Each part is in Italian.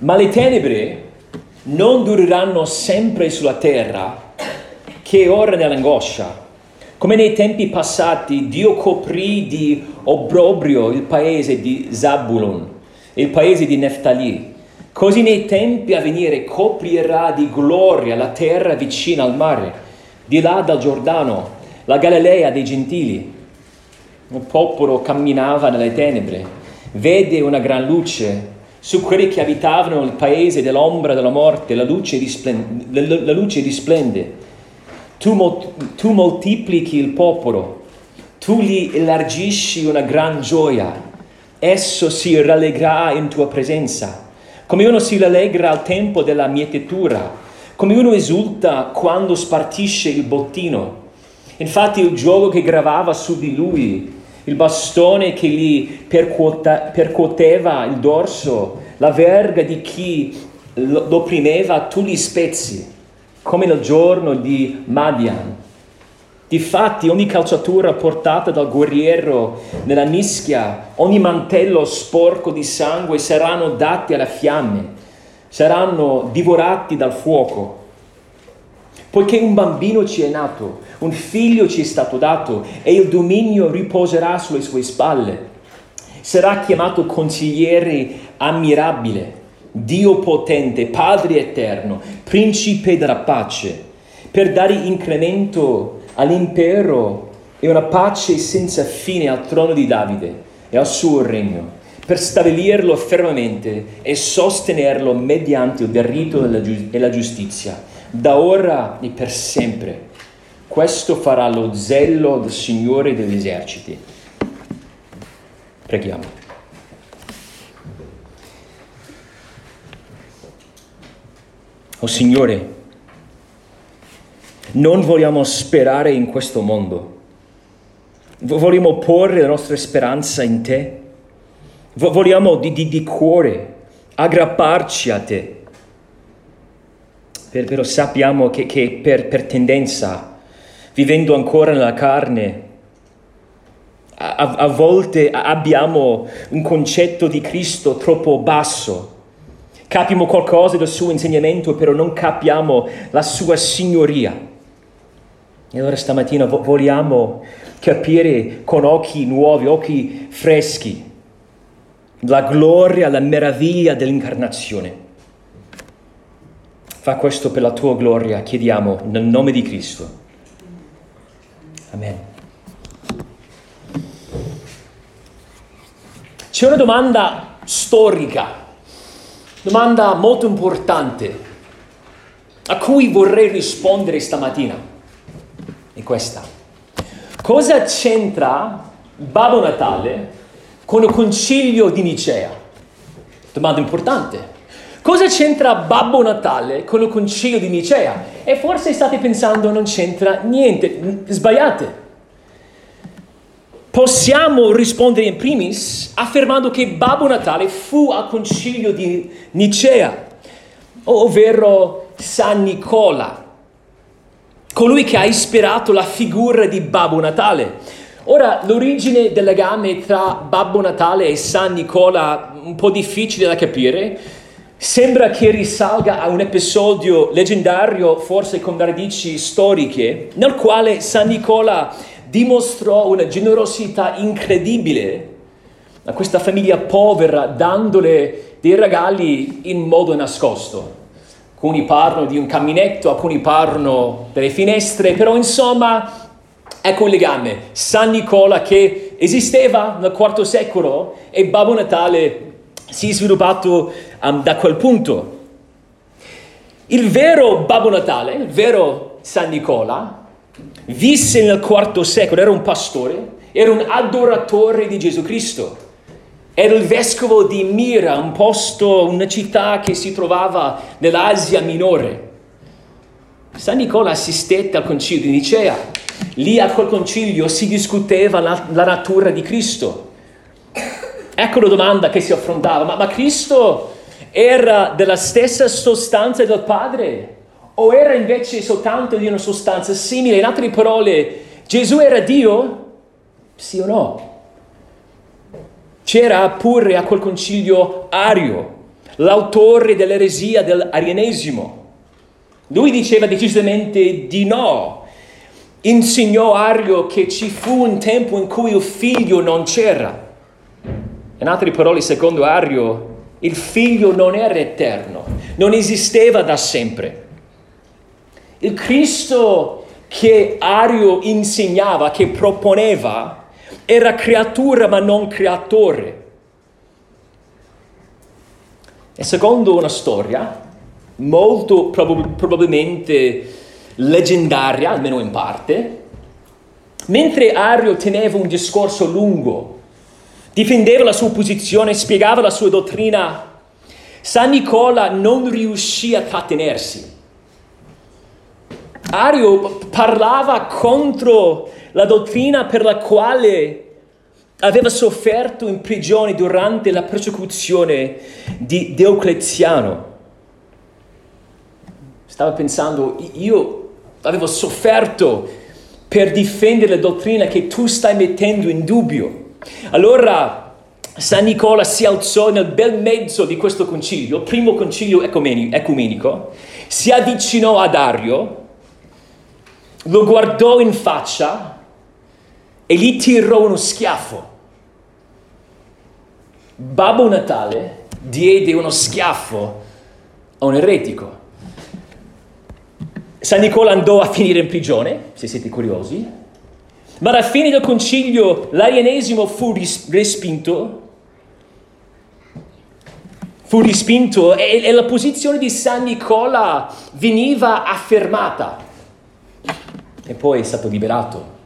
Ma le tenebre non dureranno sempre sulla terra, che ora nell'angoscia. Come nei tempi passati Dio coprì di obbrobrio il paese di Zabulon, il paese di Neftali. Così nei tempi a venire coprirà di gloria la terra vicina al mare, di là dal Giordano, la Galilea dei gentili. Un popolo camminava nelle tenebre, vede una gran luce su quelli che abitavano il paese dell'ombra della morte, la luce risplende. La luce risplende. Tu, tu moltiplichi il popolo, tu gli elargisci una gran gioia, esso si rallegrerà in tua presenza, come uno si rallegra al tempo della mietitura, come uno esulta quando spartisce il bottino. Infatti il gioco che gravava su di lui il bastone che gli percuoteva il dorso, la verga di chi lo opprimeva, tu li spezzi, come nel giorno di Madian. Difatti ogni calciatura portata dal guerriero nella mischia, ogni mantello sporco di sangue saranno dati alle fiamme, saranno divorati dal fuoco. Poiché un bambino ci è nato, un figlio ci è stato dato e il dominio riposerà sulle sue spalle. Sarà chiamato consigliere ammirabile, Dio potente, Padre eterno, principe della pace, per dare incremento all'impero e una pace senza fine al trono di Davide e al suo regno, per stabilirlo fermamente e sostenerlo mediante il rito e la giustizia da ora e per sempre. Questo farà lo zelo del Signore degli eserciti. Preghiamo. Oh Signore, non vogliamo sperare in questo mondo, vogliamo porre la nostra speranza in Te, vogliamo di, di, di cuore aggrapparci a Te però sappiamo che, che per, per, tendenza, vivendo ancora nella carne, a, a volte abbiamo un concetto di Cristo troppo basso. Capiamo qualcosa del suo insegnamento, però non capiamo la sua signoria. E allora stamattina vogliamo capire con occhi nuovi, occhi freschi, la gloria, la meraviglia dell'incarnazione. Fa questo per la tua gloria, chiediamo nel nome di Cristo. Amen. C'è una domanda storica, domanda molto importante, a cui vorrei rispondere stamattina. È questa. Cosa c'entra Babbo Natale con il concilio di Nicea? Domanda importante. Cosa c'entra Babbo Natale con il concilio di Nicea? E forse state pensando non c'entra niente, sbagliate. Possiamo rispondere in primis affermando che Babbo Natale fu al concilio di Nicea, ovvero San Nicola, colui che ha ispirato la figura di Babbo Natale. Ora, l'origine del legame tra Babbo Natale e San Nicola è un po' difficile da capire, Sembra che risalga a un episodio leggendario, forse con radici storiche, nel quale San Nicola dimostrò una generosità incredibile a questa famiglia povera, dandole dei regali in modo nascosto. Alcuni parlano di un caminetto, alcuni parlano delle finestre, però insomma ecco il legame. San Nicola che esisteva nel IV secolo e Babbo Natale si è sviluppato um, da quel punto. Il vero Babbo Natale, il vero San Nicola, visse nel IV secolo, era un pastore, era un adoratore di Gesù Cristo. Era il vescovo di Mira, un posto, una città che si trovava nell'Asia minore. San Nicola assistette al concilio di Nicea. Lì a quel concilio si discuteva la, la natura di Cristo. Ecco la domanda che si affrontava, ma, ma Cristo era della stessa sostanza del Padre o era invece soltanto di una sostanza simile? In altre parole, Gesù era Dio? Sì o no? C'era pure a quel concilio ario l'autore dell'eresia dell'arianesimo. Lui diceva decisamente di no. Insegnò Ario che ci fu un tempo in cui il figlio non c'era. In altre parole, secondo Ario, il figlio non era eterno, non esisteva da sempre. Il Cristo che Ario insegnava, che proponeva, era creatura ma non creatore. E secondo una storia molto prob- probabilmente leggendaria, almeno in parte, mentre Ario teneva un discorso lungo, difendeva la sua posizione, spiegava la sua dottrina, San Nicola non riuscì a trattenersi. Ario parlava contro la dottrina per la quale aveva sofferto in prigione durante la persecuzione di Diocleziano. Stava pensando, io avevo sofferto per difendere la dottrina che tu stai mettendo in dubbio. Allora San Nicola si alzò nel bel mezzo di questo concilio, il primo concilio ecumenico, si avvicinò a Dario, lo guardò in faccia e gli tirò uno schiaffo. Babbo Natale diede uno schiaffo a un eretico. San Nicola andò a finire in prigione, se siete curiosi, ma alla fine del concilio l'arianesimo fu ris- respinto, fu respinto e, e la posizione di San Nicola veniva affermata e poi è stato liberato.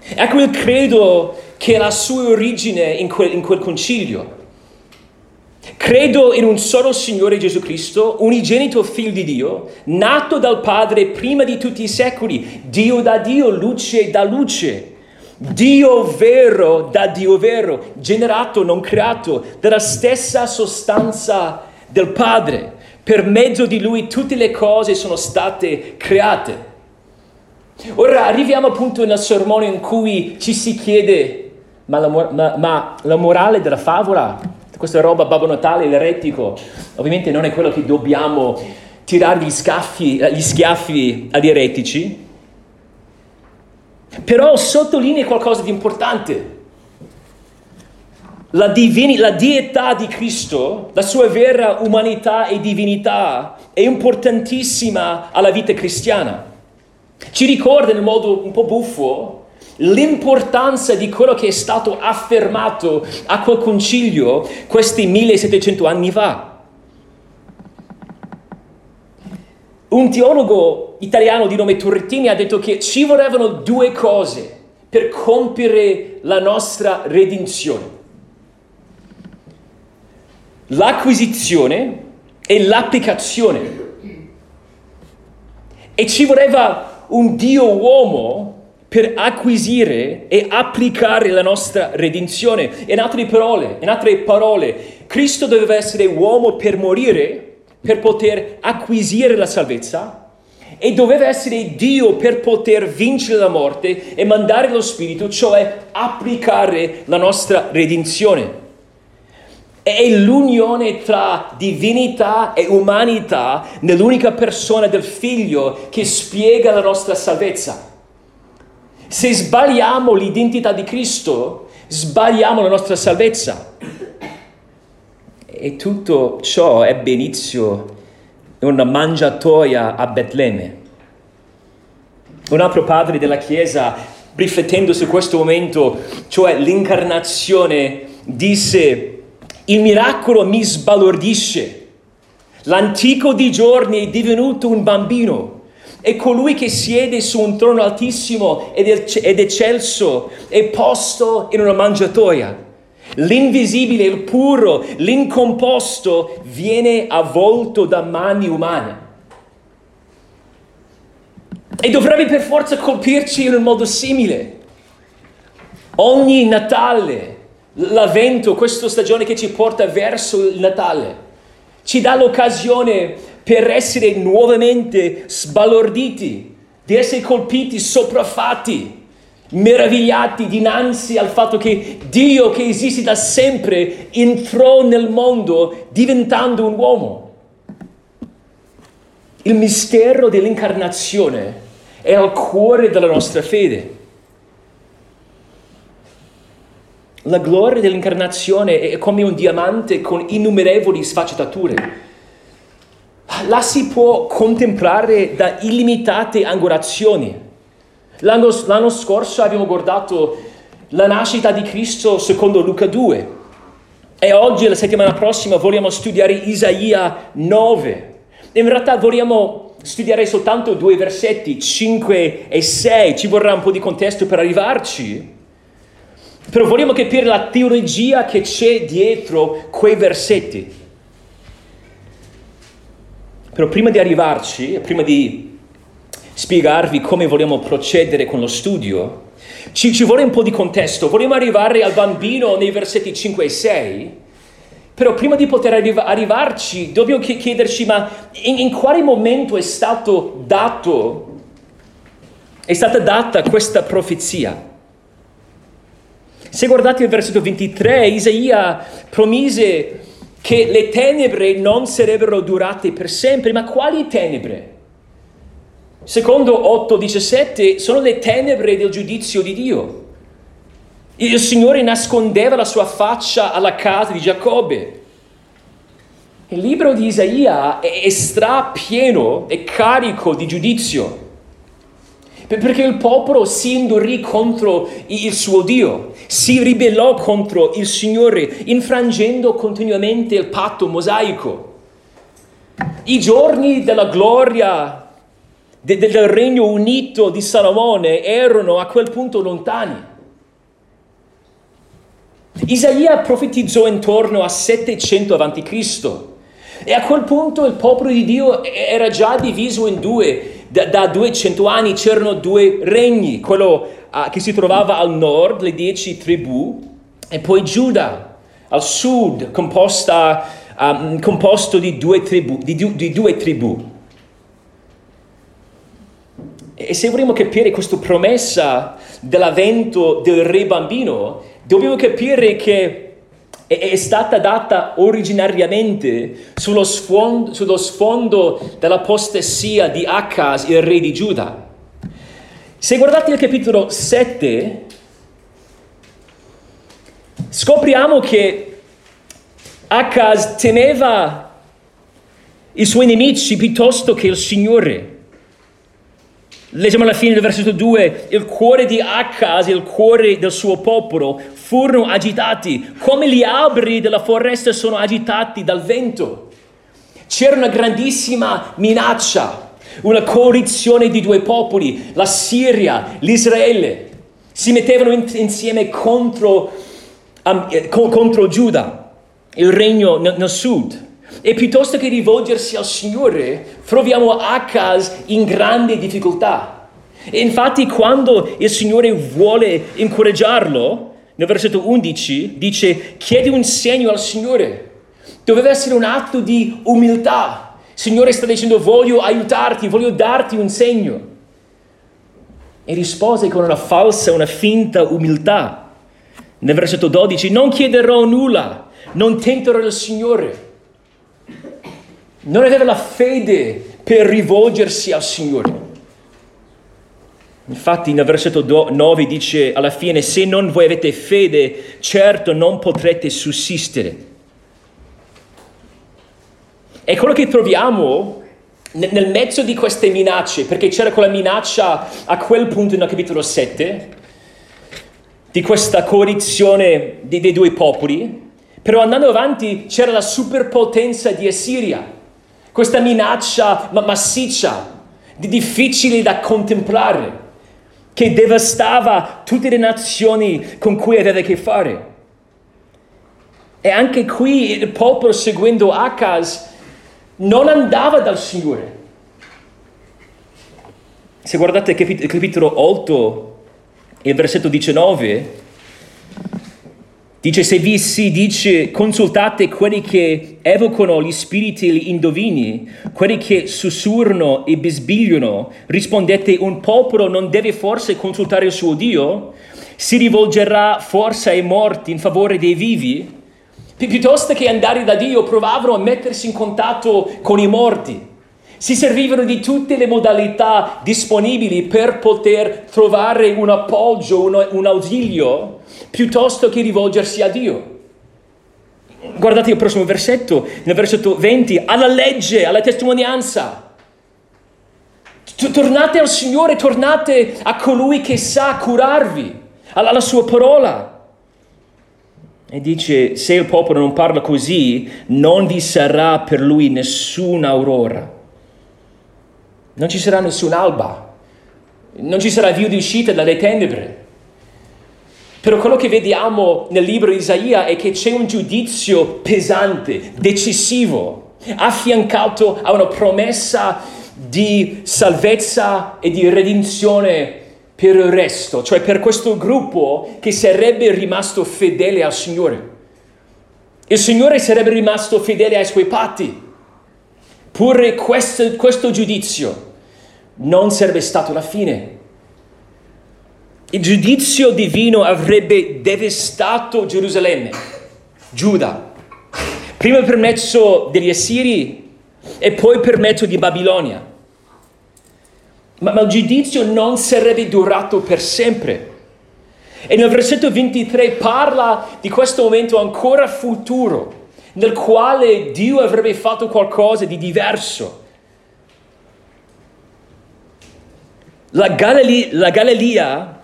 Ecco il credo che ha la sua origine in quel, in quel concilio. Credo in un solo Signore Gesù Cristo, unigenito Figlio di Dio, nato dal Padre prima di tutti i secoli, Dio da Dio, luce da luce, Dio vero da Dio vero, generato, non creato, dalla stessa sostanza del Padre. Per mezzo di Lui tutte le cose sono state create. Ora arriviamo appunto nel sermone in cui ci si chiede, ma la, ma, ma la morale della favola, questa roba Babbo Natale, l'eretico, ovviamente non è quello che dobbiamo tirare gli, scaffi, gli schiaffi agli eretici, però sottolinea qualcosa di importante. La, divini, la dietà di Cristo, la sua vera umanità e divinità è importantissima alla vita cristiana. Ci ricorda in modo un po' buffo l'importanza di quello che è stato affermato a quel concilio questi 1700 anni fa. Un teologo italiano di nome Turrettini ha detto che ci volevano due cose per compiere la nostra redenzione. L'acquisizione e l'applicazione. E ci voleva un Dio uomo per acquisire e applicare la nostra redenzione. In altre parole, in altre parole, Cristo doveva essere uomo per morire, per poter acquisire la salvezza, e doveva essere Dio per poter vincere la morte e mandare lo Spirito, cioè applicare la nostra redenzione. È l'unione tra divinità e umanità nell'unica persona del Figlio che spiega la nostra salvezza. Se sbagliamo l'identità di Cristo, sbagliamo la nostra salvezza. E tutto ciò ebbe inizio in una mangiatoia a Betlemme. Un altro padre della Chiesa, riflettendo su questo momento, cioè l'incarnazione, disse il miracolo mi sbalordisce. L'antico di giorni è divenuto un bambino e colui che siede su un trono altissimo ed eccelso è posto in una mangiatoia. L'invisibile, il puro, l'incomposto viene avvolto da mani umane. E dovrebbe per forza colpirci in un modo simile. Ogni Natale l'avvento, questa stagione che ci porta verso il Natale, ci dà l'occasione per essere nuovamente sbalorditi, di essere colpiti, sopraffatti meravigliati dinanzi al fatto che Dio che esiste da sempre entrò nel mondo diventando un uomo. Il mistero dell'incarnazione è al cuore della nostra fede. La gloria dell'incarnazione è come un diamante con innumerevoli sfaccettature. La si può contemplare da illimitate angolazioni. L'anno, l'anno scorso abbiamo guardato la nascita di Cristo secondo Luca 2 e oggi, la settimana prossima, vogliamo studiare Isaia 9. In realtà vogliamo studiare soltanto due versetti, 5 e 6, ci vorrà un po' di contesto per arrivarci, però vogliamo capire la teologia che c'è dietro quei versetti. Però prima di arrivarci, prima di spiegarvi come vogliamo procedere con lo studio, ci, ci vuole un po' di contesto. Vogliamo arrivare al bambino nei versetti 5 e 6, però prima di poter arriva, arrivarci dobbiamo chiederci ma in, in quale momento è stato dato, è stata data questa profezia? Se guardate il versetto 23, Isaia promise che le tenebre non sarebbero durate per sempre, ma quali tenebre? Secondo 8:17 sono le tenebre del giudizio di Dio. Il Signore nascondeva la sua faccia alla casa di Giacobbe. Il libro di Isaia è strapieno e carico di giudizio perché il popolo si indurì contro il suo Dio, si ribellò contro il Signore, infrangendo continuamente il patto mosaico. I giorni della gloria de, del regno unito di Salomone erano a quel punto lontani. Isaia profetizzò intorno a 700 a.C. e a quel punto il popolo di Dio era già diviso in due. Da, da 200 anni c'erano due regni, quello uh, che si trovava al nord, le dieci tribù, e poi Giuda al sud, composta, um, composto di due tribù. Di, di due tribù. E se vogliamo capire questa promessa dell'avvento del re bambino, dobbiamo capire che è stata data originariamente sullo sfondo, sullo sfondo dell'apostasia di Acas, il re di Giuda. Se guardate il capitolo 7, scopriamo che Acas temeva i suoi nemici piuttosto che il Signore. Leggiamo alla fine del versetto 2, il cuore di Acas e il cuore del suo popolo furono agitati, come gli alberi della foresta sono agitati dal vento. C'era una grandissima minaccia, una coalizione di due popoli, la Siria, l'Israele. Si mettevano in, insieme contro, um, contro Giuda, il regno nel, nel sud. E piuttosto che rivolgersi al Signore, troviamo Acas in grande difficoltà. E infatti quando il Signore vuole incoraggiarlo, nel versetto 11 dice chiedi un segno al Signore. Doveva essere un atto di umiltà. Il Signore sta dicendo voglio aiutarti, voglio darti un segno. E rispose con una falsa, una finta umiltà. Nel versetto 12 non chiederò nulla, non tenterò il Signore non aveva la fede per rivolgersi al Signore. Infatti nel versetto 9 dice alla fine, se non voi avete fede, certo non potrete sussistere. E quello che troviamo nel mezzo di queste minacce, perché c'era quella minaccia a quel punto nel capitolo 7, di questa coalizione dei, due popoli, però andando avanti c'era la superpotenza di Assiria questa minaccia massiccia, difficile da contemplare, che devastava tutte le nazioni con cui aveva a che fare. E anche qui il popolo seguendo Acas non andava dal Signore. Se guardate il capitolo 8, il versetto 19, Dice, se vi si dice consultate quelli che evocano gli spiriti e gli indovini, quelli che sussurrano e bisbigliano, rispondete, un popolo non deve forse consultare il suo Dio? Si rivolgerà forse ai morti in favore dei vivi? Pi- piuttosto che andare da Dio, provavano a mettersi in contatto con i morti. Si servivano di tutte le modalità disponibili per poter trovare un appoggio, un, un ausilio, piuttosto che rivolgersi a Dio. Guardate il prossimo versetto, nel versetto 20, alla legge, alla testimonianza. Tornate al Signore, tornate a colui che sa curarvi, alla sua parola. E dice, se il popolo non parla così, non vi sarà per lui nessuna aurora. Non ci sarà nessun alba, non ci sarà via di uscita dalle tenebre. Però quello che vediamo nel libro di Isaia è che c'è un giudizio pesante, decisivo, affiancato a una promessa di salvezza e di redenzione per il resto, cioè per questo gruppo che sarebbe rimasto fedele al Signore. Il Signore sarebbe rimasto fedele ai suoi patti. Pure questo, questo giudizio non sarebbe stato la fine. Il giudizio divino avrebbe devastato Gerusalemme, Giuda, prima per mezzo degli Assiri e poi per mezzo di Babilonia. Ma, ma il giudizio non sarebbe durato per sempre. E nel versetto 23 parla di questo momento ancora futuro, nel quale Dio avrebbe fatto qualcosa di diverso La, Galilea, la Galilea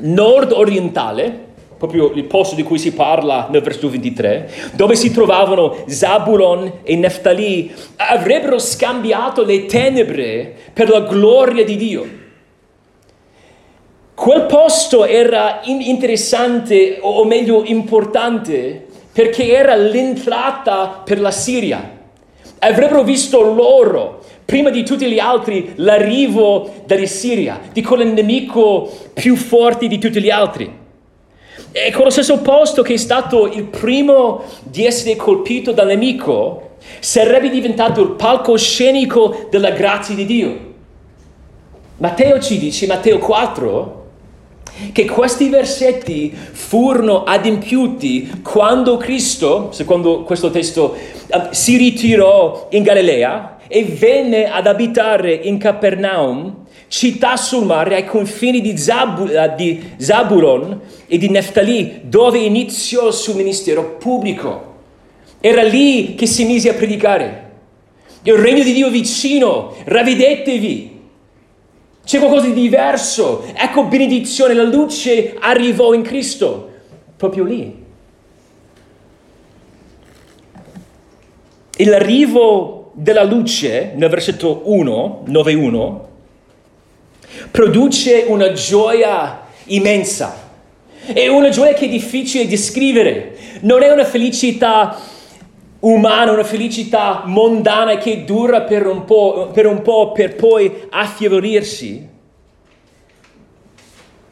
nord-orientale, proprio il posto di cui si parla nel versetto 23, dove si trovavano Zabulon e Neftali, avrebbero scambiato le tenebre per la gloria di Dio. Quel posto era interessante, o meglio importante, perché era l'entrata per la Siria. Avrebbero visto loro prima di tutti gli altri l'arrivo dalla Siria, di quell'nemico più forte di tutti gli altri. E quello stesso posto che è stato il primo di essere colpito dal nemico sarebbe diventato il palcoscenico della grazia di Dio. Matteo ci dice, Matteo 4, che questi versetti furono adempiuti quando Cristo, secondo questo testo, eh, si ritirò in Galilea e venne ad abitare in Capernaum, città sul mare ai confini di, Zabu- eh, di Zabulon e di Neftali, dove iniziò il suo ministero pubblico. Era lì che si mise a predicare. Il regno di Dio vicino, ravvedetevi. C'è qualcosa di diverso. Ecco benedizione, la luce arrivò in Cristo, proprio lì. E l'arrivo della luce, nel versetto 1, 9.1, produce una gioia immensa. È una gioia che è difficile descrivere. Non è una felicità umana, una felicità mondana che dura per un po', per, un po', per poi affievolirsi.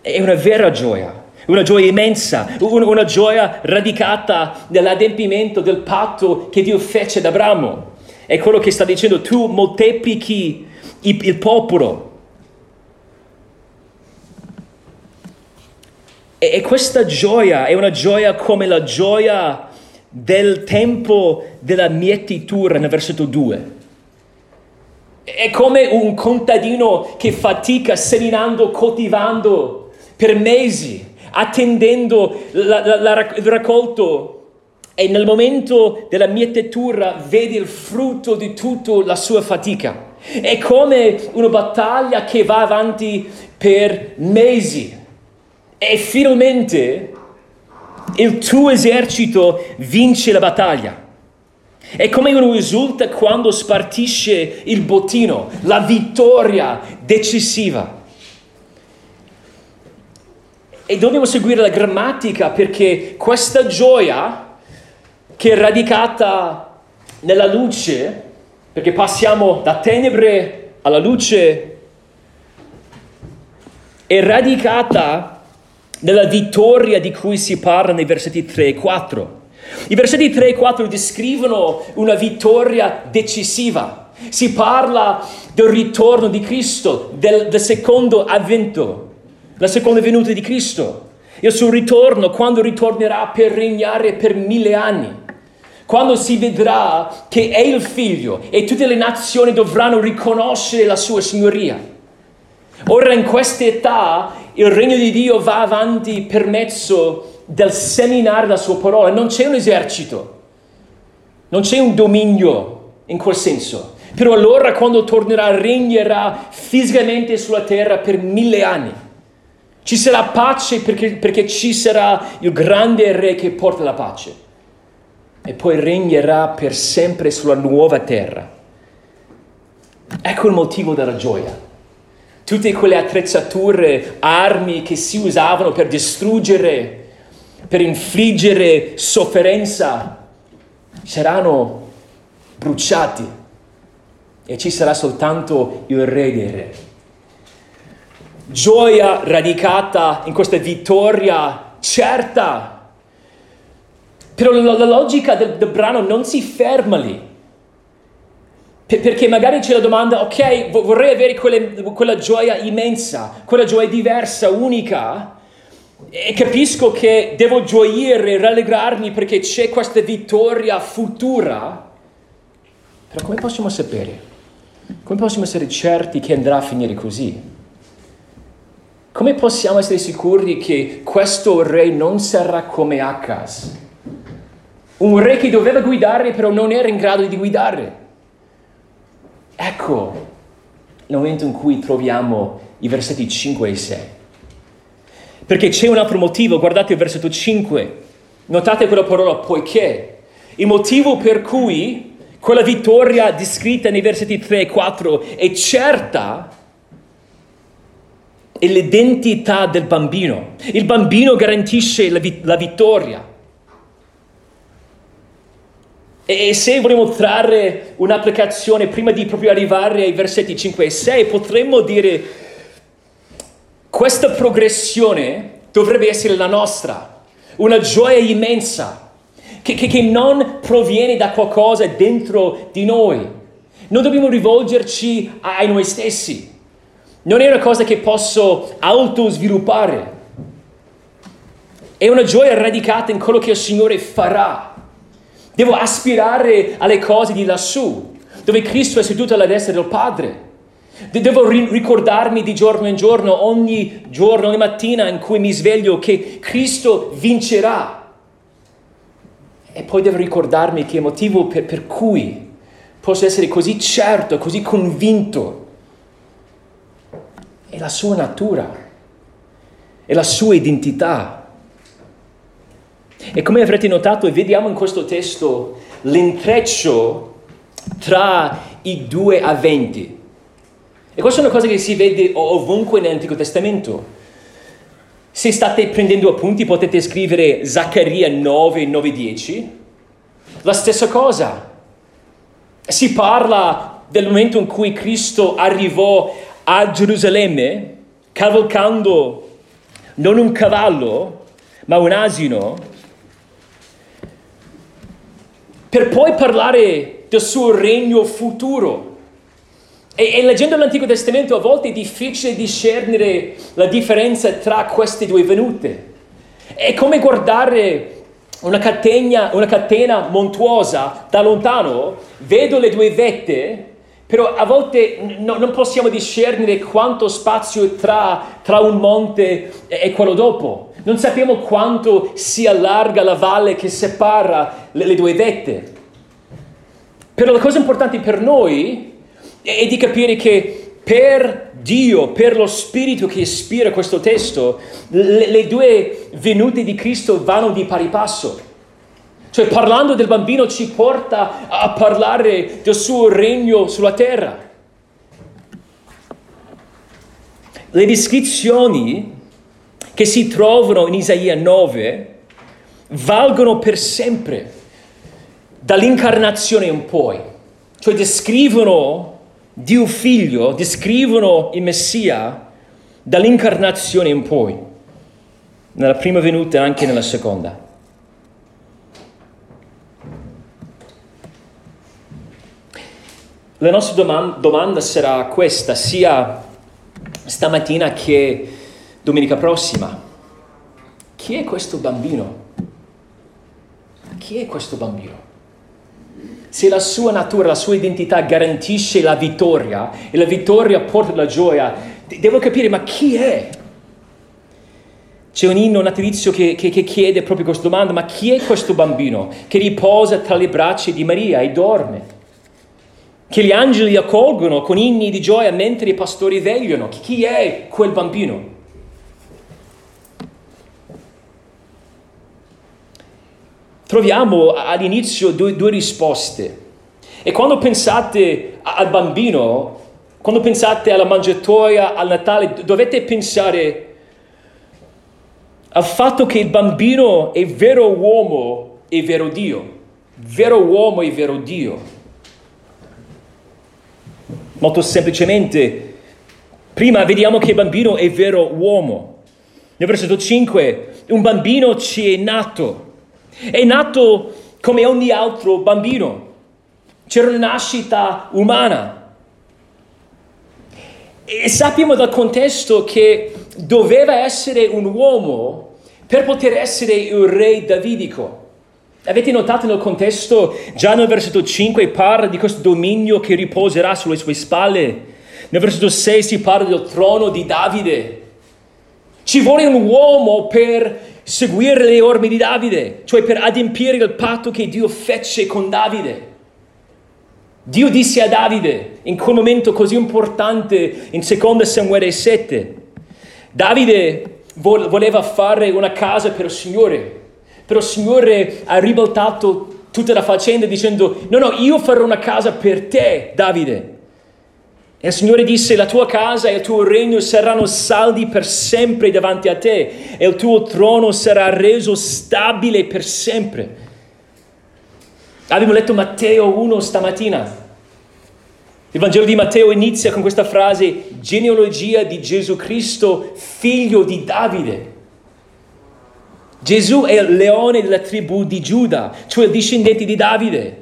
È una vera gioia una gioia immensa, una gioia radicata nell'adempimento del patto che Dio fece ad Abramo. È quello che sta dicendo, tu moltiplichi il, popolo. E, e questa gioia è una gioia come la gioia del tempo della mietitura nel versetto 2. È come un contadino che fatica seminando, coltivando per mesi, attendendo la, la, la, il raccolto e nel momento della mietitura vedi il frutto di tutta la sua fatica. È come una battaglia che va avanti per mesi e finalmente il tuo esercito vince la battaglia. È come uno esulta quando spartisce il bottino, la vittoria decisiva. E dobbiamo seguire la grammatica perché questa gioia che è radicata nella luce, perché passiamo da tenebre alla luce, è radicata nella vittoria di cui si parla nei versetti 3 e 4. I versetti 3 e 4 descrivono una vittoria decisiva. Si parla del ritorno di Cristo, del, del secondo avvento, la seconda venuta di Cristo, il suo ritorno quando ritornerà per regnare per mille anni. Quando si vedrà che è il figlio e tutte le nazioni dovranno riconoscere la sua signoria. Ora in questa età il regno di Dio va avanti per mezzo del seminare la sua parola. Non c'è un esercito, non c'è un dominio in quel senso. Però allora quando tornerà regnerà fisicamente sulla terra per mille anni. Ci sarà pace perché, perché ci sarà il grande re che porta la pace. E poi regnerà per sempre sulla nuova terra. Ecco il motivo della gioia. Tutte quelle attrezzature, armi che si usavano per distruggere, per infliggere sofferenza, saranno bruciati e ci sarà soltanto il Re dei Re. Gioia radicata in questa vittoria certa. Però la, la logica del, del, brano non si ferma lì. P- perché magari c'è la domanda, ok, vorrei avere quelle, quella gioia immensa, quella gioia diversa, unica, e capisco che devo gioire, rallegrarmi perché c'è questa vittoria futura. Però come possiamo sapere? Come possiamo essere certi che andrà a finire così? Come possiamo essere sicuri che questo re non sarà come Acas? Un re che doveva guidare però non era in grado di guidare. Ecco il momento in cui troviamo i versetti 5 e 6. Perché c'è un altro motivo, guardate il versetto 5, notate quella parola poiché. Il motivo per cui quella vittoria descritta nei versetti 3 e 4 è certa è l'identità del bambino. Il bambino garantisce la, vi- la vittoria. E, se vogliamo trarre un'applicazione prima di proprio arrivare ai versetti 5 e 6, potremmo dire questa progressione dovrebbe essere la nostra, una gioia immensa che, che, che non proviene da qualcosa dentro di noi. Non dobbiamo rivolgerci a, a noi stessi. Non è una cosa che posso autosviluppare. È una gioia radicata in quello che il Signore farà. Devo aspirare alle cose di lassù, dove Cristo è seduto alla destra del Padre. Devo ricordarmi di giorno in giorno, ogni giorno, ogni mattina in cui mi sveglio, che Cristo vincerà. E poi devo ricordarmi che il motivo per, per cui posso essere così certo, così convinto, è la sua natura, è la sua identità. E come avrete notato, vediamo in questo testo l'intreccio tra i due avventi. E questa è una cosa che si vede ovunque nell'Antico Testamento. Se state prendendo appunti potete scrivere Zaccaria 9, 9, 10. La stessa cosa. Si parla del momento in cui Cristo arrivò a Gerusalemme cavalcando non un cavallo, ma un asino, per poi parlare del suo regno futuro. E, e, leggendo l'Antico Testamento a volte è difficile discernere la differenza tra queste due venute. È come guardare una catena, una catena montuosa da lontano, vedo le due vette, però a volte no, non possiamo discernere quanto spazio tra, tra un monte e quello dopo. Non sappiamo quanto si allarga la valle che separa le, le due vette. Però la cosa importante per noi e di capire che per Dio, per lo Spirito che ispira questo testo, le, le due venute di Cristo vanno di pari passo. Cioè parlando del bambino ci porta a parlare del suo regno sulla terra. Le descrizioni che si trovano in Isaia 9 valgono per sempre, dall'incarnazione in poi. Cioè descrivono Dio figlio descrivono il Messia dall'incarnazione in poi. nella prima venuta e anche nella seconda. La nostra domanda, sarà questa, sia stamattina che domenica prossima. Chi è questo bambino? Chi è questo bambino? Se la sua natura, la sua identità garantisce la vittoria e la vittoria porta la gioia, devo capire ma chi è? C'è un inno natalizio che, che, che, chiede proprio questa domanda, ma chi è questo bambino che riposa tra le braccia di Maria e dorme? Che gli angeli accolgono con inni di gioia mentre i pastori vegliano. Chi è quel bambino? Troviamo all'inizio due, due risposte. E quando pensate al bambino, quando pensate alla mangiatoia, al Natale, dovete pensare al fatto che il bambino è vero uomo e vero Dio, vero uomo e vero Dio. Molto semplicemente, prima vediamo che il bambino è vero uomo. Nel versetto 5, un bambino ci è nato. È nato come ogni altro bambino. C'era una nascita umana. E sappiamo dal contesto che doveva essere un uomo per poter essere il re davidico. Avete notato nel contesto, già nel versetto 5 parla di questo dominio che riposerà sulle sue spalle. Nel versetto 6 si parla del trono di Davide. Ci vuole un uomo per seguire le orme di Davide, cioè per adempiere il patto che Dio fece con Davide. Dio disse a Davide, in quel momento così importante, in 2 Samuele 7, Davide voleva fare una casa per il Signore, però il Signore ha ribaltato tutta la faccenda dicendo, no, no, io farò una casa per te, Davide. E il Signore disse, la tua casa e il tuo regno saranno saldi per sempre davanti a te e il tuo trono sarà reso stabile per sempre. Abbiamo letto Matteo 1 stamattina. Il Vangelo di Matteo inizia con questa frase, genealogia di Gesù Cristo, figlio di Davide. Gesù è il leone della tribù di Giuda, cioè il discendente di Davide.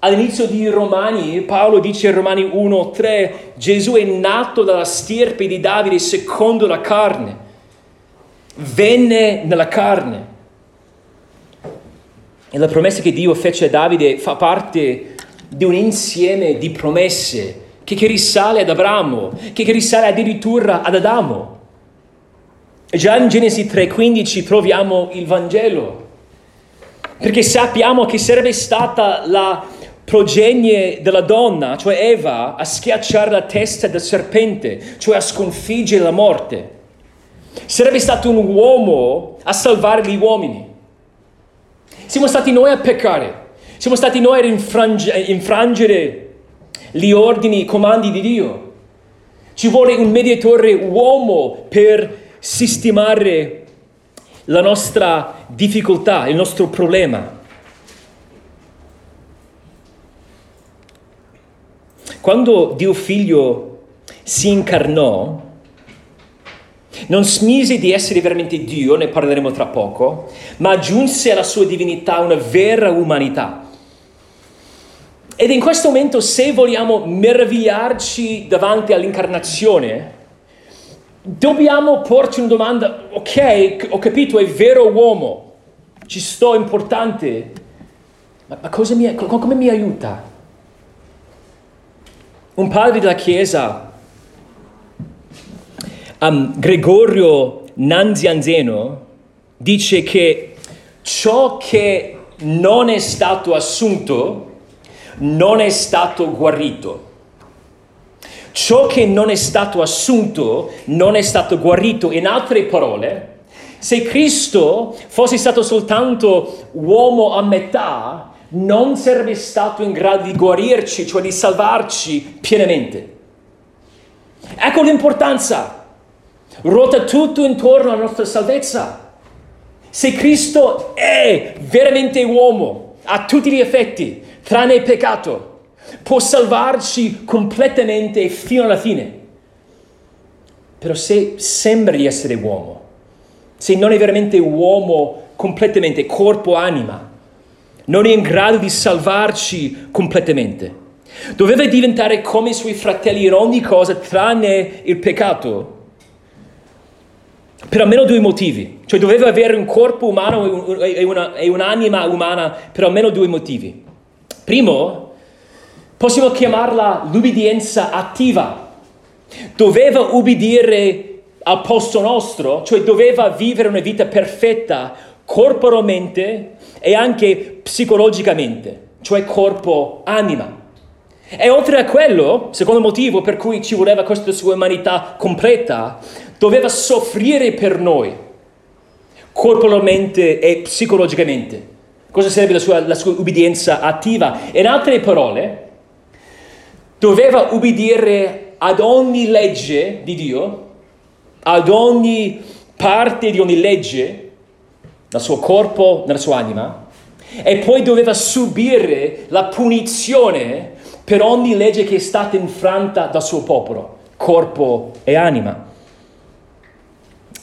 All'inizio di Romani, Paolo dice in Romani 1:3, Gesù è nato dalla stirpe di Davide secondo la carne. Venne nella carne. E la promessa che Dio fece a Davide fa parte di un insieme di promesse che, che risale ad Abramo, che, che risale addirittura ad Adamo. E già in Genesi 3:15 troviamo il Vangelo, perché sappiamo che sarebbe stata la progenie della donna, cioè Eva, a schiacciare la testa del serpente, cioè a sconfiggere la morte. Sarebbe stato un uomo a salvare gli uomini. Siamo stati noi a peccare. Siamo stati noi a infrange, infrangere gli ordini, i comandi di Dio. Ci vuole un mediatore uomo per sistemare la nostra difficoltà, il nostro problema. Quando Dio figlio si incarnò, non smise di essere veramente Dio, ne parleremo tra poco, ma aggiunse alla sua divinità una vera umanità. Ed in questo momento, se vogliamo meravigliarci davanti all'incarnazione, dobbiamo porci una domanda, ok, ho capito, è vero uomo, ci sto importante, ma, ma mi, come mi aiuta? Un padre della Chiesa, um, Gregorio Nanzianzeno, dice che ciò che non è stato assunto non è stato guarito. Ciò che non è stato assunto non è stato guarito. In altre parole, se Cristo fosse stato soltanto uomo a metà, non sarebbe stato in grado di guarirci, cioè di salvarci pienamente. Ecco l'importanza. Ruota tutto intorno alla nostra salvezza. Se Cristo è veramente uomo a tutti gli effetti, tranne il peccato, può salvarci completamente fino alla fine. Però se sembra di essere uomo, se non è veramente uomo completamente, corpo, anima. Non è in grado di salvarci completamente. Doveva diventare come i suoi fratelli in ogni cosa tranne il peccato. Per almeno due motivi. Cioè doveva avere un corpo umano e, una, e un'anima umana per almeno due motivi. Primo, possiamo chiamarla l'ubbidienza attiva. Doveva ubbidire al posto nostro, cioè doveva vivere una vita perfetta corporalmente e anche psicologicamente, cioè corpo, anima. E oltre a quello, secondo motivo per cui ci voleva questa sua umanità completa, doveva soffrire per noi, corporalmente e psicologicamente. Cosa sarebbe la sua, la sua ubbidienza attiva? In altre parole, doveva ubbidire ad ogni legge di Dio ad ogni parte di ogni legge, nel suo corpo, nella sua anima, e poi doveva subire la punizione per ogni legge che è stata infranta dal suo popolo, corpo e anima.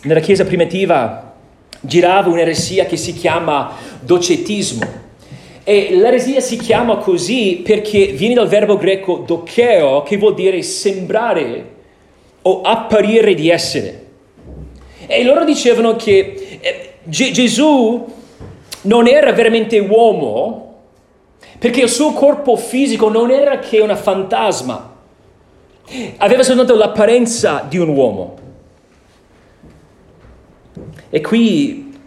Nella Chiesa primitiva girava un'eresia che si chiama docetismo. E l'eresia si chiama così perché viene dal verbo greco dokeo, che vuol dire sembrare o apparire di essere. E loro dicevano che eh, G- Gesù non era veramente uomo perché il suo corpo fisico non era che una fantasma, aveva soltanto l'apparenza di un uomo. E qui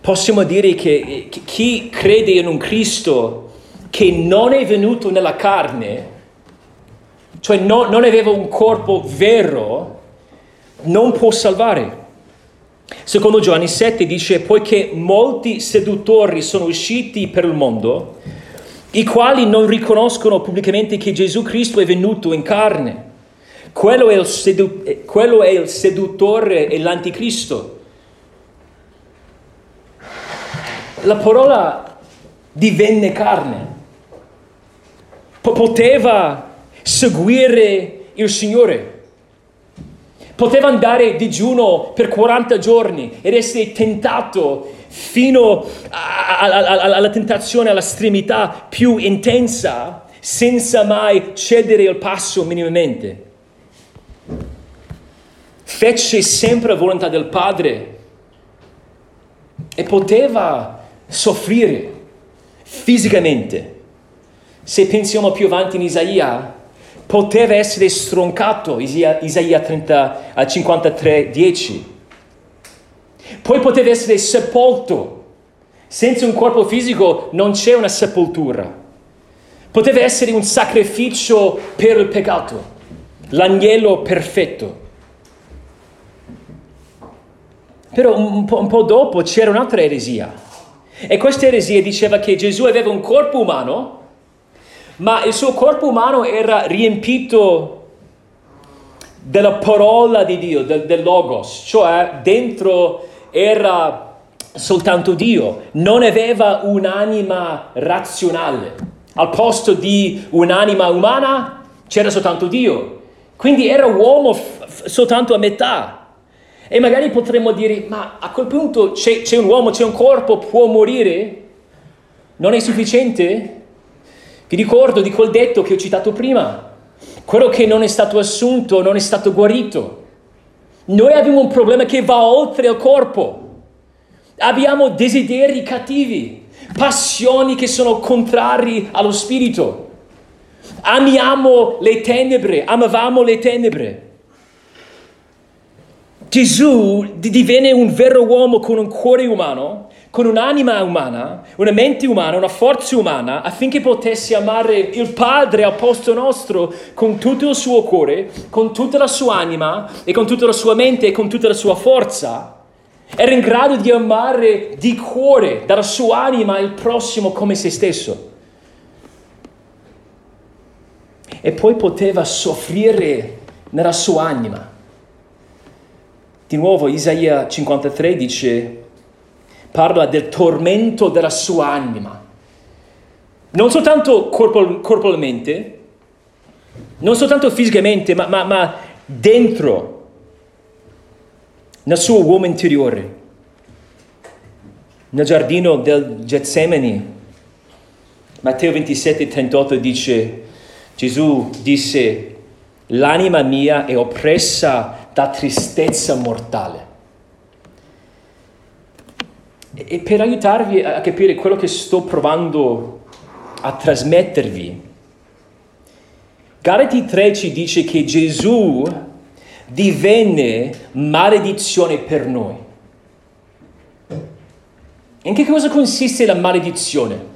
possiamo dire che chi crede in un Cristo che non è venuto nella carne, cioè no, non aveva un corpo vero, non può salvare. Secondo Giovanni 7 dice, poiché molti seduttori sono usciti per il mondo, i quali non riconoscono pubblicamente che Gesù Cristo è venuto in carne. Quello è il, sedu- quello è il seduttore e l'anticristo. La parola divenne carne. poteva seguire il Signore. Poteva andare digiuno per 40 giorni ed essere tentato fino alla tentazione, alla stremità più intensa, senza mai cedere il passo minimamente. Fece sempre la volontà del Padre e poteva soffrire fisicamente. Se pensiamo più avanti in Isaia, poteva essere stroncato, Isaia, 30, 53, 10. Poi poteva essere sepolto. Senza un corpo fisico non c'è una sepoltura. Poteva essere un sacrificio per il peccato, l'agnello perfetto. Però un po', un po', dopo c'era un'altra eresia. E questa eresia diceva che Gesù aveva un corpo umano, ma il suo corpo umano era riempito della parola di Dio, del, del logos, cioè dentro era soltanto Dio, non aveva un'anima razionale. Al posto di un'anima umana c'era soltanto Dio. Quindi era uomo f- soltanto a metà. E magari potremmo dire, ma a quel punto c'è, c'è un uomo, c'è un corpo, può morire? Non è sufficiente? Vi ricordo di quel detto che ho citato prima. Quello che non è stato assunto non è stato guarito. Noi abbiamo un problema che va oltre il corpo. Abbiamo desideri cattivi, passioni che sono contrari allo spirito. Amiamo le tenebre, amavamo le tenebre. Gesù divenne un vero uomo con un cuore umano con un'anima umana, una mente umana, una forza umana, affinché potesse amare il Padre al posto nostro con tutto il suo cuore, con tutta la sua anima e con tutta la sua mente e con tutta la sua forza, era in grado di amare di cuore, dalla sua anima, il prossimo come se stesso. E poi poteva soffrire nella sua anima. Di nuovo Isaia 53 dice, parla del tormento della sua anima. Non soltanto corpor- corporalmente, non soltanto fisicamente, ma, ma, ma dentro. nel suo uomo interiore. Nel giardino del Getsemani, Matteo 27, 38 dice, Gesù disse, l'anima mia è oppressa da tristezza mortale. E per aiutarvi a capire quello che sto provando a trasmettervi, Galati 3 ci dice che Gesù divenne maledizione per noi. In che cosa consiste la maledizione?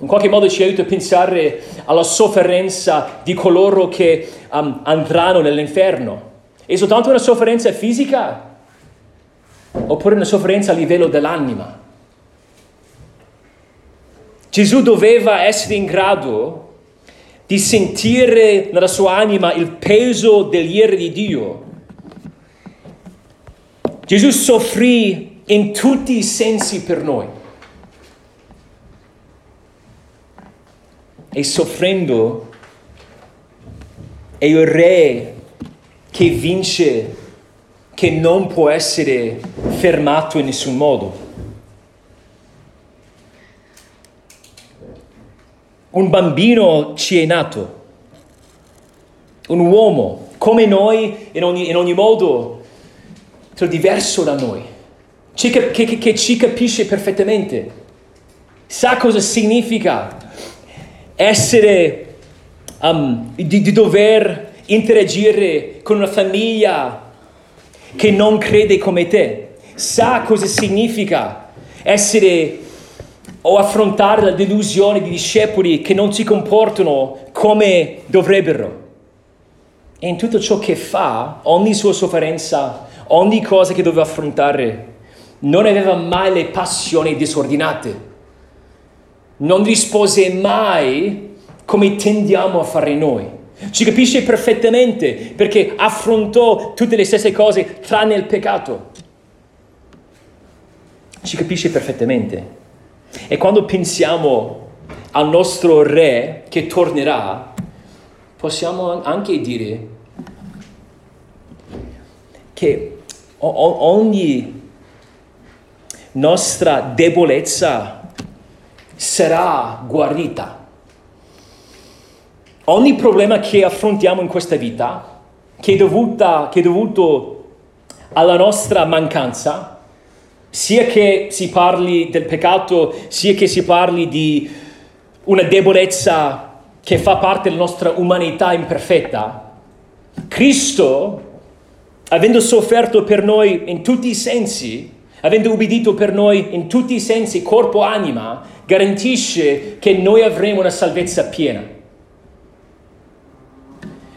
In qualche modo ci aiuta a pensare alla sofferenza di coloro che um, andranno nell'inferno. È soltanto una sofferenza fisica oppure una sofferenza a livello dell'anima? Gesù doveva essere in grado di sentire nella sua anima il peso degli iri di Dio. Gesù soffrì in tutti i sensi per noi. E soffrendo è il re che vince, che non può essere fermato in nessun modo. Un bambino ci è nato, un uomo come noi in ogni, in ogni modo, però diverso da noi, che, che, che ci capisce perfettamente, sa cosa significa essere, um, di, di dover interagire con una famiglia che non crede come te, sa cosa significa essere o affrontare la delusione di discepoli che non si comportano come dovrebbero. E in tutto ciò che fa, ogni sua sofferenza, ogni cosa che doveva affrontare, non aveva mai le passioni disordinate. Non rispose mai come tendiamo a fare noi. Ci capisce perfettamente perché affrontò tutte le stesse cose tranne il peccato. Ci capisce perfettamente. E quando pensiamo al nostro re che tornerà, possiamo anche dire che ogni nostra debolezza sarà guarita. Ogni problema che affrontiamo in questa vita, che è, dovuta, che è dovuto alla nostra mancanza, sia che si parli del peccato, sia che si parli di una debolezza che fa parte della nostra umanità imperfetta, Cristo, avendo sofferto per noi in tutti i sensi, avendo ubbidito per noi in tutti i sensi, corpo anima, garantisce che noi avremo una salvezza piena.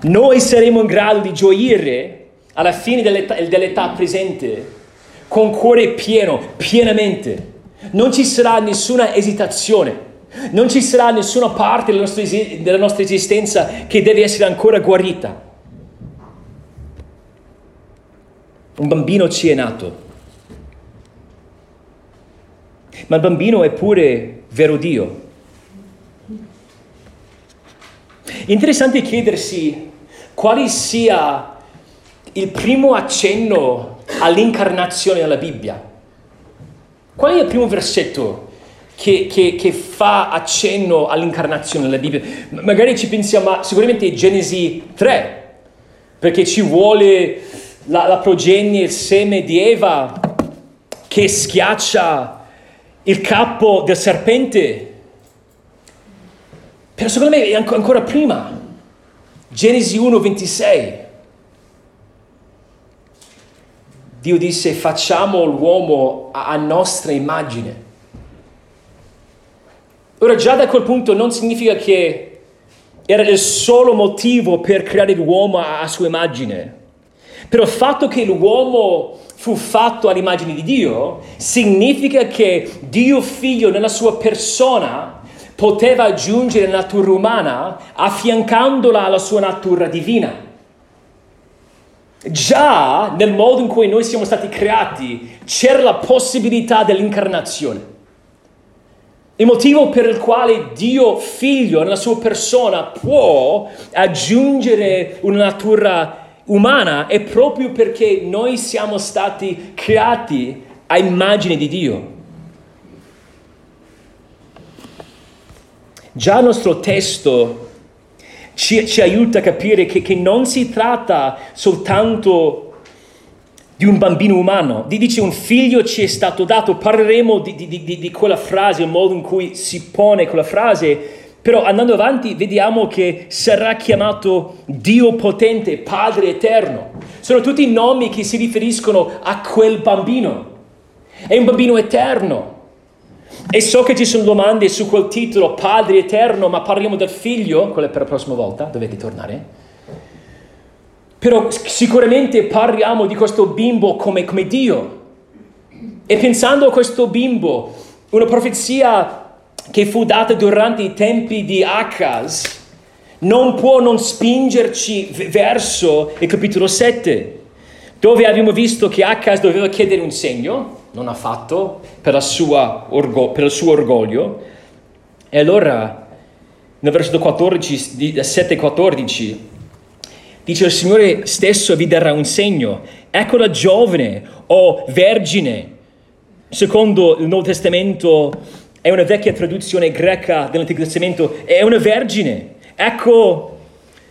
Noi saremo in grado di gioire alla fine dell'età, dell'età presente con cuore pieno, pienamente. Non ci sarà nessuna esitazione, non ci sarà nessuna parte della nostra, della nostra esistenza che deve essere ancora guarita. Un bambino ci è nato, ma il bambino è pure vero Dio. Interessante chiedersi quale sia il primo accenno all'incarnazione nella Bibbia. Qual è il primo versetto che, che, che, fa accenno all'incarnazione nella Bibbia? Magari ci pensiamo, ma sicuramente è Genesi 3, perché ci vuole la, la progenie, il seme di Eva che schiaccia il capo del serpente. Però secondo me è ancora prima. Genesi 1, 26. Dio disse facciamo l'uomo a nostra immagine. Ora già da quel punto non significa che era il solo motivo per creare l'uomo a sua immagine. Però il fatto che l'uomo fu fatto all'immagine di Dio significa che Dio figlio nella sua persona poteva aggiungere la natura umana affiancandola alla sua natura divina. Già nel modo in cui noi siamo stati creati c'era la possibilità dell'incarnazione. Il motivo per il quale Dio figlio nella sua persona può aggiungere una natura umana è proprio perché noi siamo stati creati a immagine di Dio. Già il nostro testo ci, ci aiuta a capire che, che, non si tratta soltanto di un bambino umano, dice un figlio ci è stato dato, parleremo di, di, di, di quella frase, il modo in cui si pone quella frase, però andando avanti vediamo che sarà chiamato Dio potente, Padre eterno. Sono tutti nomi che si riferiscono a quel bambino. È un bambino eterno. E so che ci sono domande su quel titolo, Padre Eterno, ma parliamo del figlio, quello è per la prossima volta, dovete tornare. Però sicuramente parliamo di questo bimbo come, come Dio. E pensando a questo bimbo, una profezia che fu data durante i tempi di Acaz, non può non spingerci verso il capitolo 7, dove abbiamo visto che Acaz doveva chiedere un segno, non ha fatto per, orgo- per il suo orgoglio. E allora, nel versetto 14, 7 14, dice il Signore stesso vi darà un segno. Ecco la giovane o vergine, secondo il Nuovo Testamento, è una vecchia traduzione greca dell'Antico Testamento, è una vergine. Ecco,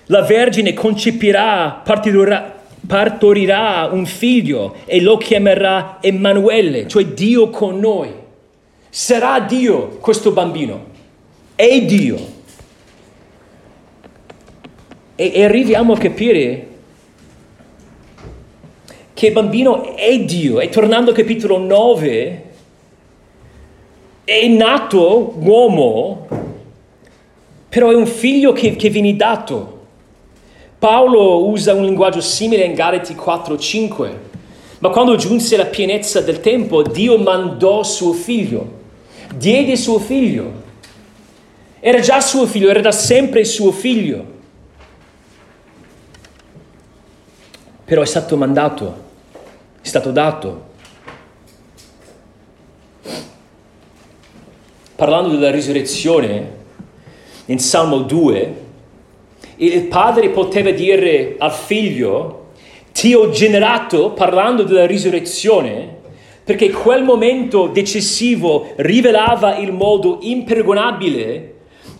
la vergine concepirà, partirà, partorirà un figlio e lo chiamerà Emanuele, cioè Dio con noi. Sarà Dio questo bambino. È Dio. E, e arriviamo a capire che il bambino è Dio. E tornando al capitolo 9, è nato uomo, però è un figlio che, che viene dato. Paolo usa un linguaggio simile in Galati 4-5, ma quando giunse la pienezza del tempo, Dio mandò suo figlio, diede suo figlio. Era già suo figlio, era da sempre suo figlio. Però è stato mandato, è stato dato. Parlando della risurrezione, in Salmo 2, il padre poteva dire al figlio, ti ho generato parlando della risurrezione, perché quel momento decisivo rivelava il modo impergonabile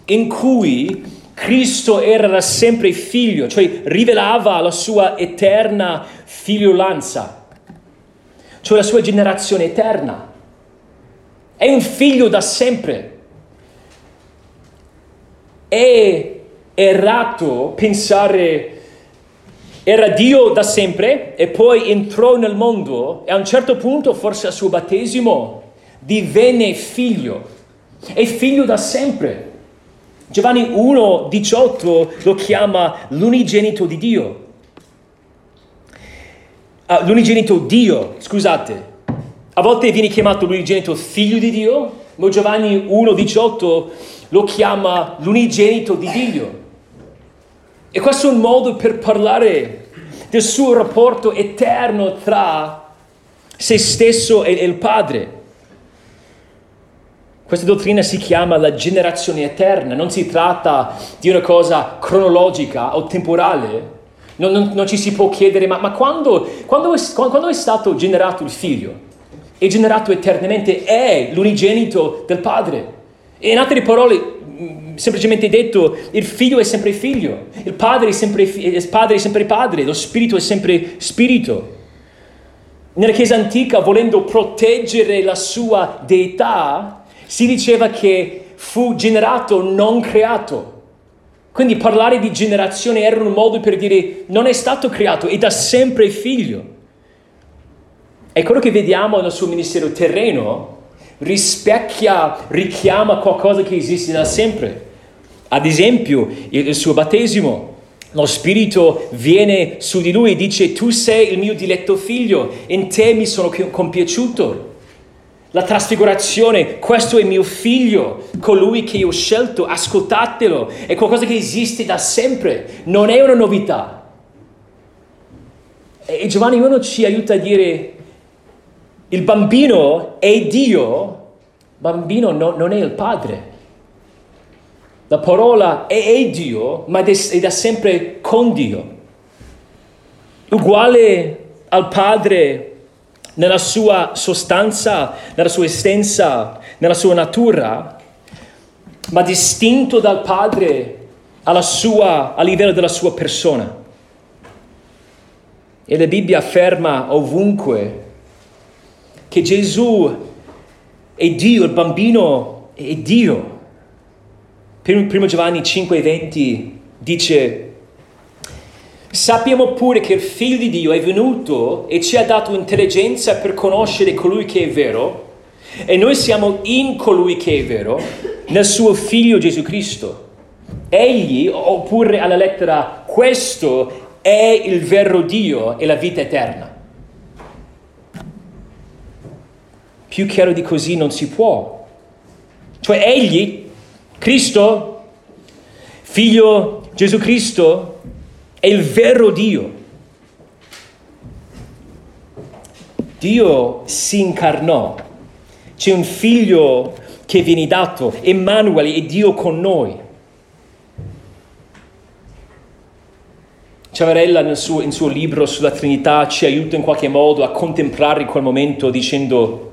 in cui Cristo era da sempre figlio, cioè rivelava la sua eterna figliolanza, cioè la sua generazione eterna. È un figlio da sempre. E errato pensare era Dio da sempre e poi entrò nel mondo e a un certo punto, forse al suo battesimo, divenne figlio. È figlio da sempre. Giovanni 1,18 lo chiama l'unigenito di Dio. Uh, l'unigenito Dio, scusate. A volte viene chiamato l'unigenito figlio di Dio, ma Giovanni 1,18 lo chiama l'unigenito di Dio. E questo è un modo per parlare del suo rapporto eterno tra se stesso e il Padre. Questa dottrina si chiama la generazione eterna, non si tratta di una cosa cronologica o temporale. Non, non, non ci si può chiedere, ma, ma quando, quando, è, quando è stato generato il figlio? È generato eternamente, è l'unigenito del Padre. E in altre parole, semplicemente detto, il figlio è sempre figlio, il padre è sempre, il padre, è sempre padre, lo spirito è sempre spirito. Nella Chiesa antica, volendo proteggere la sua deità, si diceva che fu generato, non creato. Quindi parlare di generazione era un modo per dire non è stato creato, è da sempre figlio. E quello che vediamo nel suo ministero terreno rispecchia, richiama qualcosa che esiste da sempre. Ad esempio, il suo battesimo. Lo Spirito viene su di lui e dice, tu sei il mio diletto figlio, in te mi sono compiaciuto. La trasfigurazione, questo è mio figlio, colui che ho scelto, ascoltatelo, è qualcosa che esiste da sempre, non è una novità. E Giovanni 1 ci aiuta a dire, il bambino è Dio, bambino no, non è il padre. La parola è, è Dio, ma è da sempre con Dio. uguale al Padre nella sua sostanza, nella sua essenza, nella sua natura, ma distinto dal Padre sua, a livello della sua persona. E la Bibbia afferma ovunque che Gesù è Dio, il bambino è Dio. Primo Giovanni 5,20 dice Sappiamo pure che il Figlio di Dio è venuto e ci ha dato intelligenza per conoscere colui che è vero e noi siamo in colui che è vero, nel suo Figlio Gesù Cristo. Egli, oppure alla lettera, questo è il vero Dio e la vita eterna. Più chiaro di così non si può. Cioè egli, Cristo, Figlio Gesù Cristo, è il vero Dio. Dio si incarnò. C'è un figlio che viene dato, Emanuele, è Dio con noi. Ciavarella nel suo, suo libro sulla Trinità ci aiuta in qualche modo a contemplare quel momento dicendo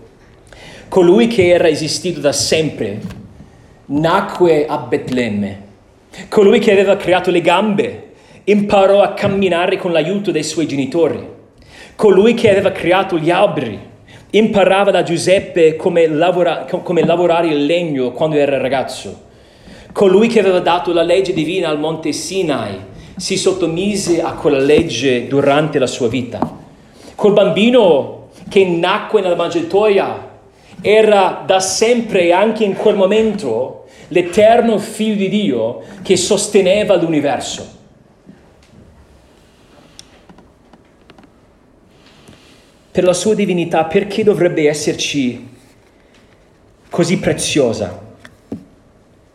colui che era esistito da sempre nacque a Betlemme, colui che aveva creato le gambe imparò a camminare con l'aiuto dei suoi genitori. Colui che aveva creato gli alberi imparava da Giuseppe come, lavora, come lavorare il legno quando era ragazzo. Colui che aveva dato la legge divina al monte Sinai si sottomise a quella legge durante la sua vita. Quel bambino che nacque nella mangiatoia era da sempre e anche in quel momento l'eterno figlio di Dio che sosteneva l'universo. per la sua divinità, perché dovrebbe esserci così preziosa?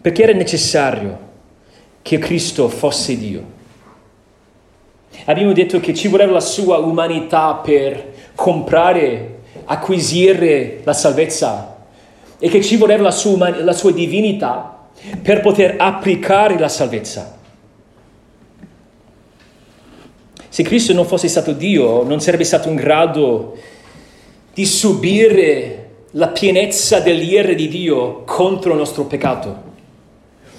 Perché era necessario che Cristo fosse Dio. Abbiamo detto che ci voleva la sua umanità per comprare, acquisire la salvezza e che ci voleva la sua, la sua divinità per poter applicare la salvezza. Se Cristo non fosse stato Dio, non sarebbe stato in grado di subire la pienezza dell'ira di Dio contro il nostro peccato.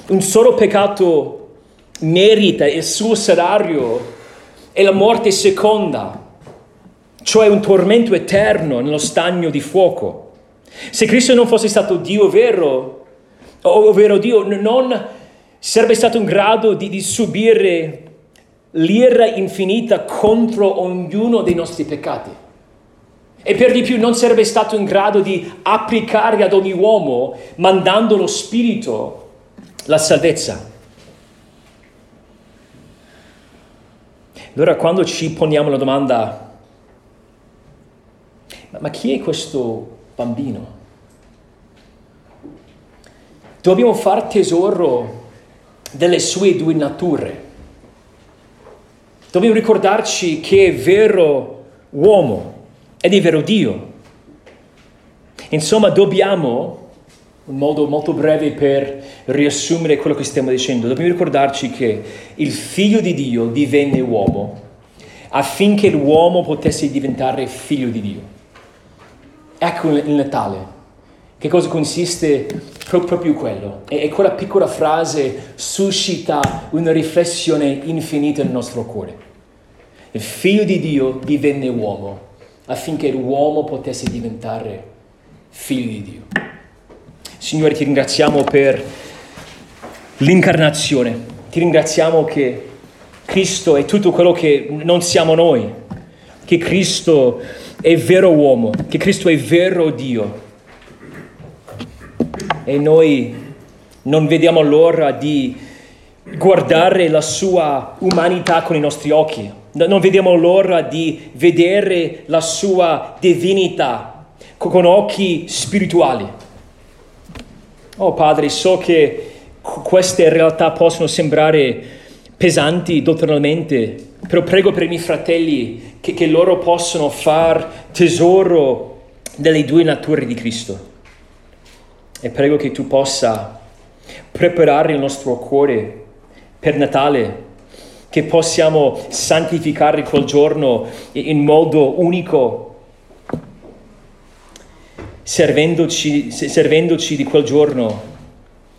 Un solo peccato merita il suo salario e la morte seconda, cioè un tormento eterno nello stagno di fuoco. Se Cristo non fosse stato Dio vero, ovvero Dio, non sarebbe stato in grado di, di subire l'ira infinita contro ognuno dei nostri peccati. E per di più non sarebbe stato in grado di applicare ad ogni uomo, mandando lo Spirito, la salvezza. Allora quando ci poniamo la domanda, ma chi è questo bambino? Dobbiamo far tesoro delle sue due nature. Dobbiamo ricordarci che è vero uomo ed è vero Dio. Insomma, dobbiamo, un modo molto breve per riassumere quello che stiamo dicendo, dobbiamo ricordarci che il figlio di Dio divenne uomo affinché l'uomo potesse diventare figlio di Dio. Ecco il Natale. Che cosa consiste proprio quello? E quella piccola frase suscita una riflessione infinita nel nostro cuore. Il figlio di Dio divenne uomo affinché l'uomo potesse diventare figlio di Dio. Signore, ti ringraziamo per l'incarnazione, ti ringraziamo che Cristo è tutto quello che non siamo noi, che Cristo è vero uomo, che Cristo è vero Dio. E noi non vediamo l'ora di guardare la sua umanità con i nostri occhi non vediamo l'ora di vedere la sua divinità con occhi spirituali. Oh Padre, so che queste realtà possono sembrare pesanti dottrinalmente, però prego per i miei fratelli che, che loro possano far tesoro delle due nature di Cristo. E prego che tu possa preparare il nostro cuore per Natale che possiamo santificare quel giorno in modo unico, servendoci, servendoci di quel giorno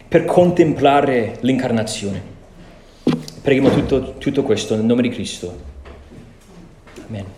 per contemplare l'incarnazione. Preghiamo tutto, tutto questo nel nome di Cristo. Amen.